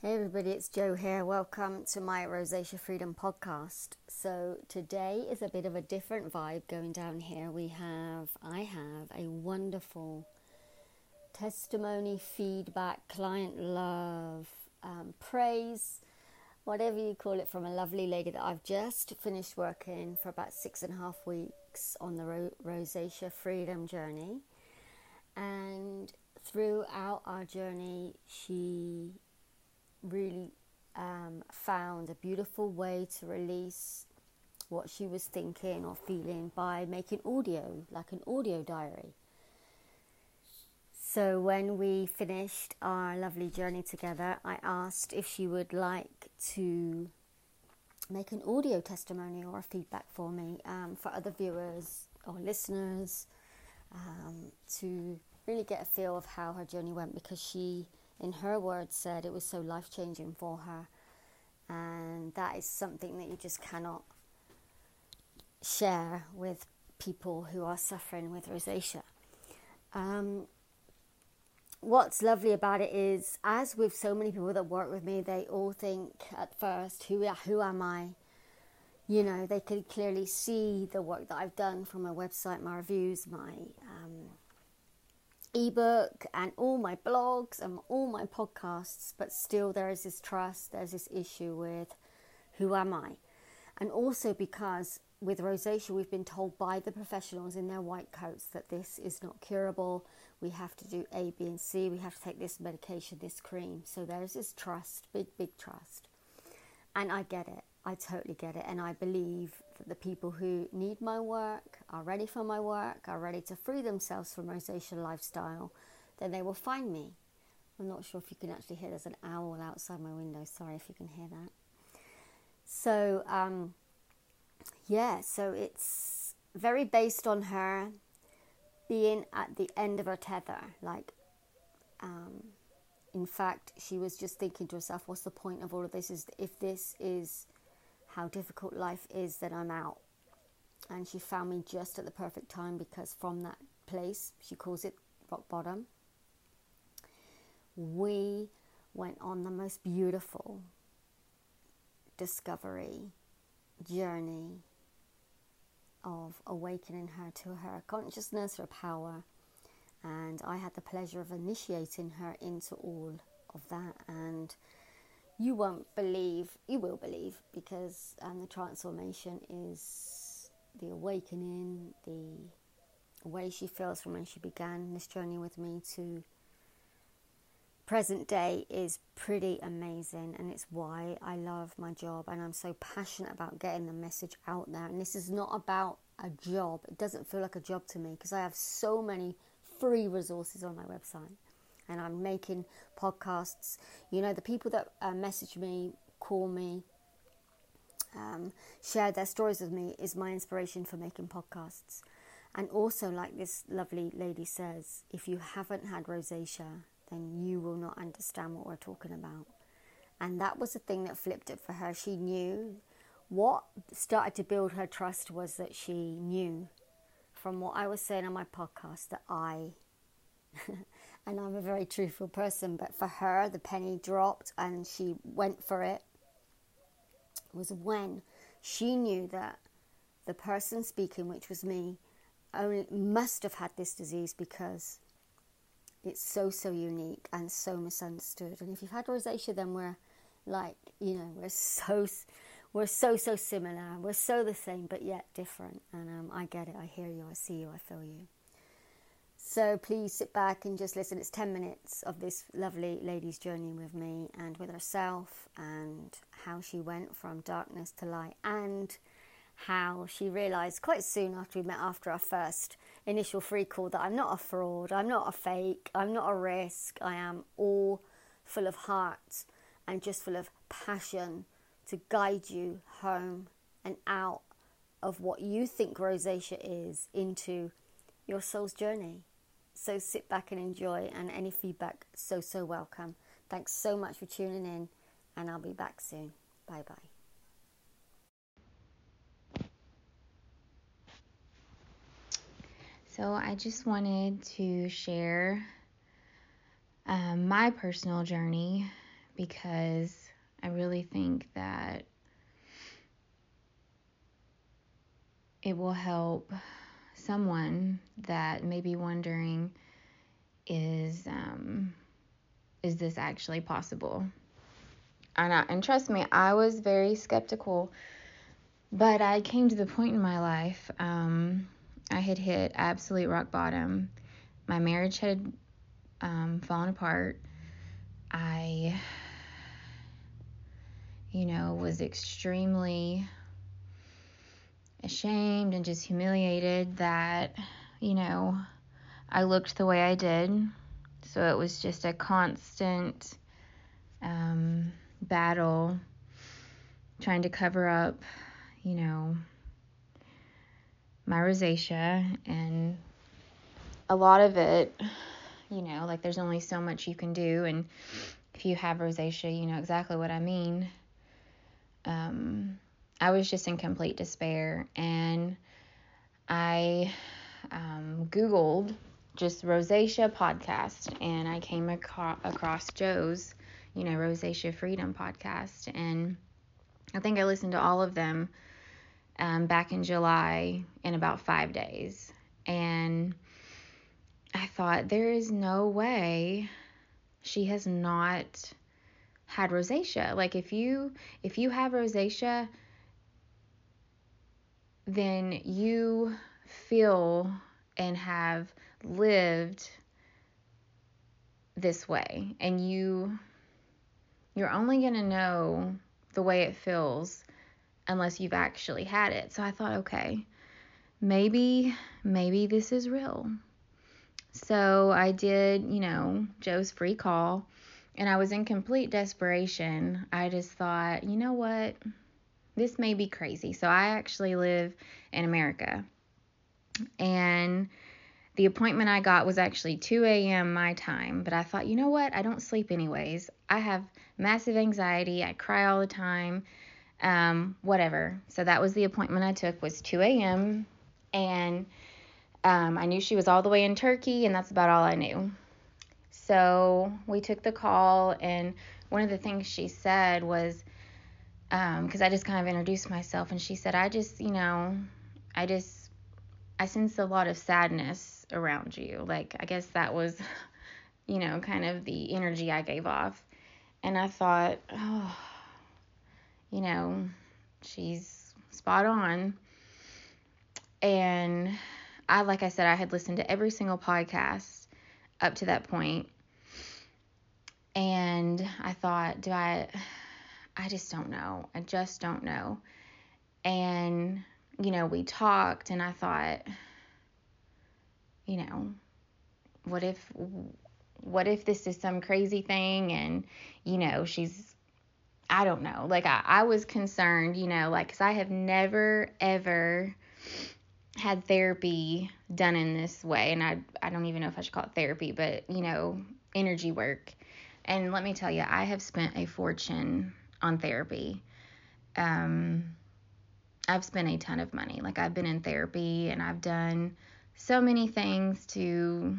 Hey everybody, it's Joe here. Welcome to my Rosacea Freedom podcast. So today is a bit of a different vibe going down here. We have, I have a wonderful testimony, feedback, client love, um, praise, whatever you call it, from a lovely lady that I've just finished working for about six and a half weeks on the Ro- Rosacea Freedom journey. And throughout our journey, she really um, found a beautiful way to release what she was thinking or feeling by making audio, like an audio diary. So, when we finished our lovely journey together, I asked if she would like to make an audio testimony or a feedback for me um, for other viewers or listeners um, to really get a feel of how her journey went because she in her words, said it was so life changing for her. And that is something that you just cannot share with people who are suffering with rosacea. Um, what's lovely about it is, as with so many people that work with me, they all think at first, who, who am I? You know, they could clearly see the work that I've done from my website, my reviews, my um, ebook and all my blogs and all my podcasts, but still there is this trust, there's this issue with who am I? And also because with rosacea, we've been told by the professionals in their white coats that this is not curable. We have to do A, B, and C. We have to take this medication, this cream. So there's this trust, big, big trust. And I get it. I totally get it. And I believe that the people who need my work, are ready for my work, are ready to free themselves from rosacea lifestyle, then they will find me. I'm not sure if you can actually hear there's an owl outside my window. Sorry if you can hear that. So, um, yeah, so it's very based on her being at the end of her tether. Like, um, in fact, she was just thinking to herself, what's the point of all of this? Is if this is how difficult life is, that I'm out. And she found me just at the perfect time because from that place, she calls it rock bottom, we went on the most beautiful discovery journey of awakening her to her consciousness, her power. And I had the pleasure of initiating her into all of that. And you won't believe, you will believe, because um, the transformation is the awakening, the way she feels from when she began this journey with me to present day is pretty amazing and it's why I love my job and I'm so passionate about getting the message out there. And this is not about a job. It doesn't feel like a job to me because I have so many free resources on my website and I'm making podcasts. You know, the people that uh, message me, call me, um, share their stories with me is my inspiration for making podcasts. And also, like this lovely lady says, if you haven't had rosacea, then you will not understand what we're talking about. And that was the thing that flipped it for her. She knew what started to build her trust was that she knew from what I was saying on my podcast that I and I'm a very truthful person, but for her, the penny dropped and she went for it. Was when she knew that the person speaking, which was me, only must have had this disease because it's so so unique and so misunderstood. And if you've had rosacea, then we're like you know we're so we're so so similar. We're so the same, but yet different. And um, I get it. I hear you. I see you. I feel you. So please sit back and just listen. It's 10 minutes of this lovely lady's journey with me and with herself, and how she went from darkness to light, and how she realized quite soon after we met after our first initial free call that I'm not a fraud, I'm not a fake, I'm not a risk, I am all full of heart and just full of passion to guide you home and out of what you think rosacea is into your soul's journey. So sit back and enjoy, and any feedback, so, so welcome. Thanks so much for tuning in, and I'll be back soon. Bye bye. So, I just wanted to share um, my personal journey because I really think that it will help someone that may be wondering is um, is this actually possible? And, I, and trust me, I was very skeptical, but I came to the point in my life. Um, I had hit absolute rock bottom. My marriage had um, fallen apart. I, you know, was extremely ashamed and just humiliated that, you know, I looked the way I did. So it was just a constant um, battle trying to cover up, you know, my rosacea and a lot of it, you know, like there's only so much you can do and if you have rosacea, you know exactly what I mean. Um, I was just in complete despair and I um, Googled just rosacea podcast and I came acro- across Joe's, you know, rosacea freedom podcast and I think I listened to all of them um, back in July in about five days and I thought there is no way she has not had rosacea. Like if you if you have rosacea, then you feel and have lived this way and you you're only going to know the way it feels unless you've actually had it. So I thought, okay, maybe maybe this is real. So I did, you know, Joe's free call and I was in complete desperation. I just thought, you know what? This may be crazy. So I actually live in America. And the appointment I got was actually 2 a.m. my time, but I thought, you know what? I don't sleep anyways. I have massive anxiety. I cry all the time. Um, whatever. So that was the appointment I took was 2 a.m. and um, I knew she was all the way in Turkey, and that's about all I knew. So we took the call, and one of the things she said was, because um, I just kind of introduced myself, and she said, I just, you know, I just, I sense a lot of sadness around you. Like, I guess that was, you know, kind of the energy I gave off. And I thought, oh, you know, she's spot on. And I, like I said, I had listened to every single podcast up to that point. And I thought, do I, I just don't know. I just don't know. And, you know, we talked, and I thought, you know, what if what if this is some crazy thing and you know she's i don't know like i, I was concerned you know like because i have never ever had therapy done in this way and i i don't even know if i should call it therapy but you know energy work and let me tell you i have spent a fortune on therapy. Um i've spent a ton of money. Like i've been in therapy and i've done so many things to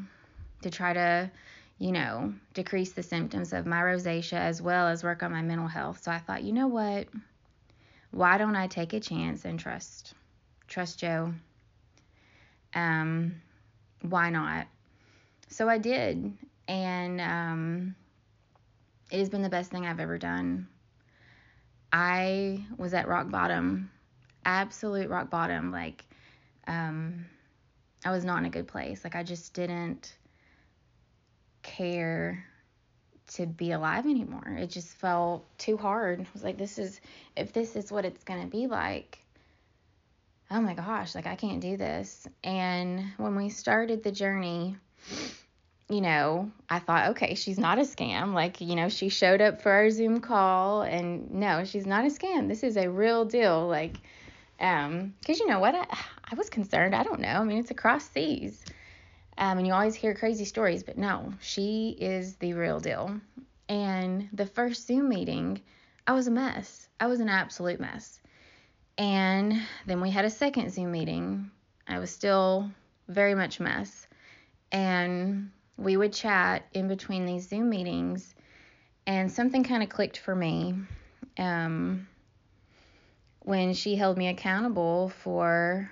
to try to you know decrease the symptoms of my rosacea as well as work on my mental health. So i thought you know what? Why don't i take a chance and trust trust joe? Um why not? So i did. And um it has been the best thing i've ever done i was at rock bottom absolute rock bottom like um I was not in a good place. Like I just didn't care to be alive anymore. It just felt too hard. I was like, this is if this is what it's gonna be like. Oh my gosh, like I can't do this. And when we started the journey, you know, I thought, okay, she's not a scam. Like, you know, she showed up for our Zoom call and no, she's not a scam. This is a real deal. Like, um, cause you know what? I, I was concerned. I don't know. I mean, it's across seas. Um, and you always hear crazy stories, but no, she is the real deal. And the first Zoom meeting, I was a mess. I was an absolute mess. And then we had a second Zoom meeting. I was still very much a mess. And we would chat in between these Zoom meetings. And something kind of clicked for me um, when she held me accountable for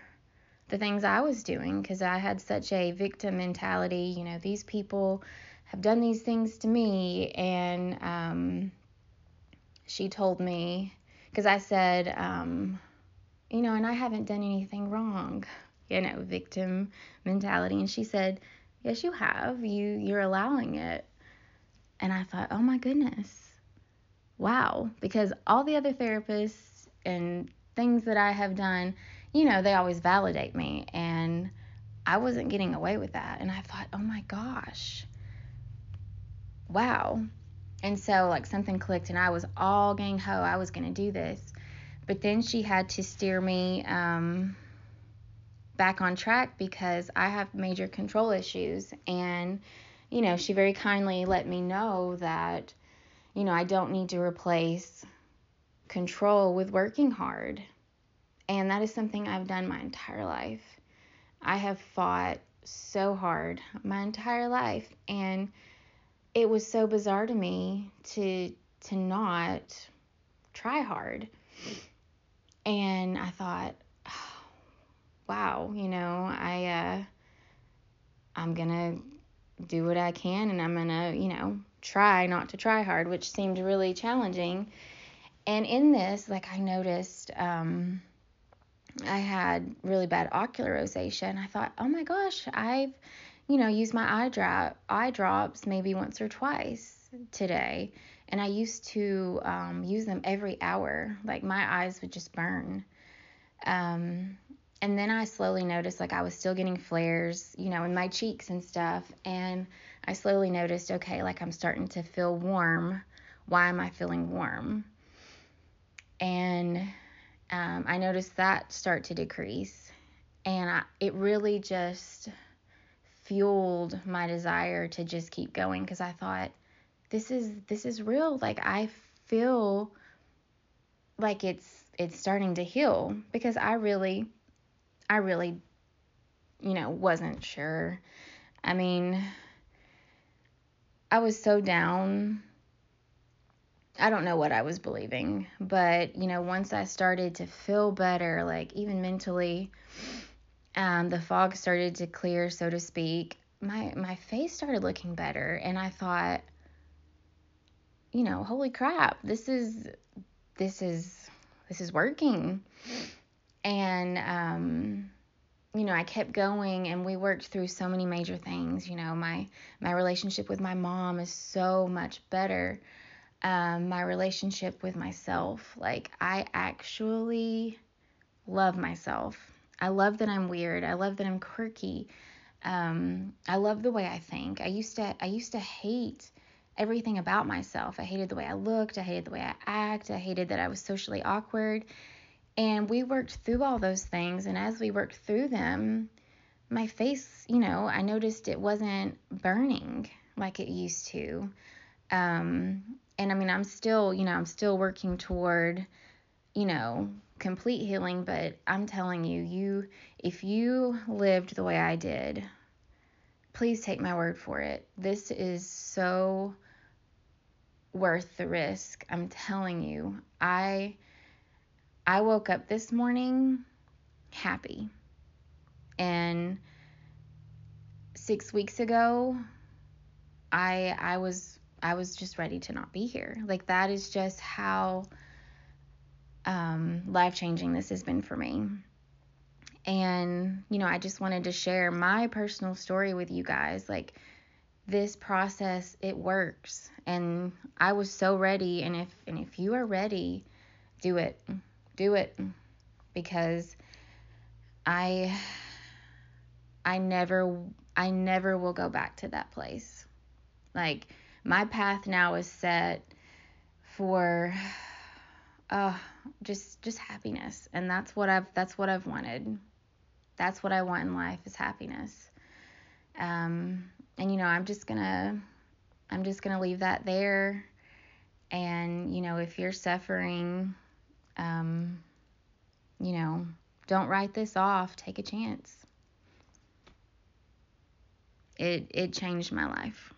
the things I was doing because I had such a victim mentality. You know, these people have done these things to me. And um, she told me, because I said, um, you know, and I haven't done anything wrong, you know, victim mentality. And she said, yes, you have. You you're allowing it. And I thought, oh my goodness, wow, because all the other therapists and things that I have done, you know, they always validate me. And I wasn't getting away with that. And I thought, oh my gosh, wow. And so, like, something clicked, and I was all gang ho, I was going to do this. But then she had to steer me um, back on track because I have major control issues. And, you know, she very kindly let me know that, you know, I don't need to replace control with working hard. And that is something I've done my entire life. I have fought so hard my entire life. And, it was so bizarre to me to to not try hard. And I thought, wow, you know, I uh I'm to do what I can and I'm to, you know, try not to try hard, which seemed really challenging. And in this, like I noticed um I had really bad ocular rosacea and I thought, "Oh my gosh, I've you know, used my eye drop eye drops maybe once or twice today. And I used to um, use them every hour. Like my eyes would just burn. Um, and then I slowly noticed like I was still getting flares, you know, in my cheeks and stuff. And I slowly noticed, okay, like I'm starting to feel warm. Why am I feeling warm? And um, I noticed that start to decrease. And I, it really just fueled my desire to just keep going because I thought this is this is real like I feel like it's it's starting to heal because I really I really you know wasn't sure. I mean I was so down. I don't know what I was believing, but you know, once I started to feel better, like even mentally, um, the fog started to clear, so to speak, my my face started looking better, and I thought, you know, holy crap, this is this is this is working, and um, you know, I kept going, and we worked through so many major things. You know, my my relationship with my mom is so much better. Um, my relationship with myself, like I actually love myself I love that I'm weird. I love that I'm quirky. Um, I love the way I think. I used to I used to hate everything about myself. I hated the way I looked. I hated the way I act. I hated that I was socially awkward. And we worked through all those things. And as we worked through them, my face, you know, I noticed it wasn't burning like it used to. Um, and I mean, I'm still, you know, I'm still working toward, you know, complete healing, but I'm telling you, you if you lived the way I did, please take my word for it. This is so worth the risk. I'm telling you. I I woke up this morning happy. And 6 weeks ago, I I was I was just ready to not be here. Like that is just how um, life changing this has been for me. And, you know, I just wanted to share my personal story with you guys. Like, this process, it works. And I was so ready. And if, and if you are ready, do it. Do it. Because I, I never, I never will go back to that place. Like, my path now is set for, uh, just just happiness and that's what I've that's what I've wanted that's what I want in life is happiness um and you know I'm just gonna I'm just gonna leave that there and you know if you're suffering um you know don't write this off. Take a chance. It it changed my life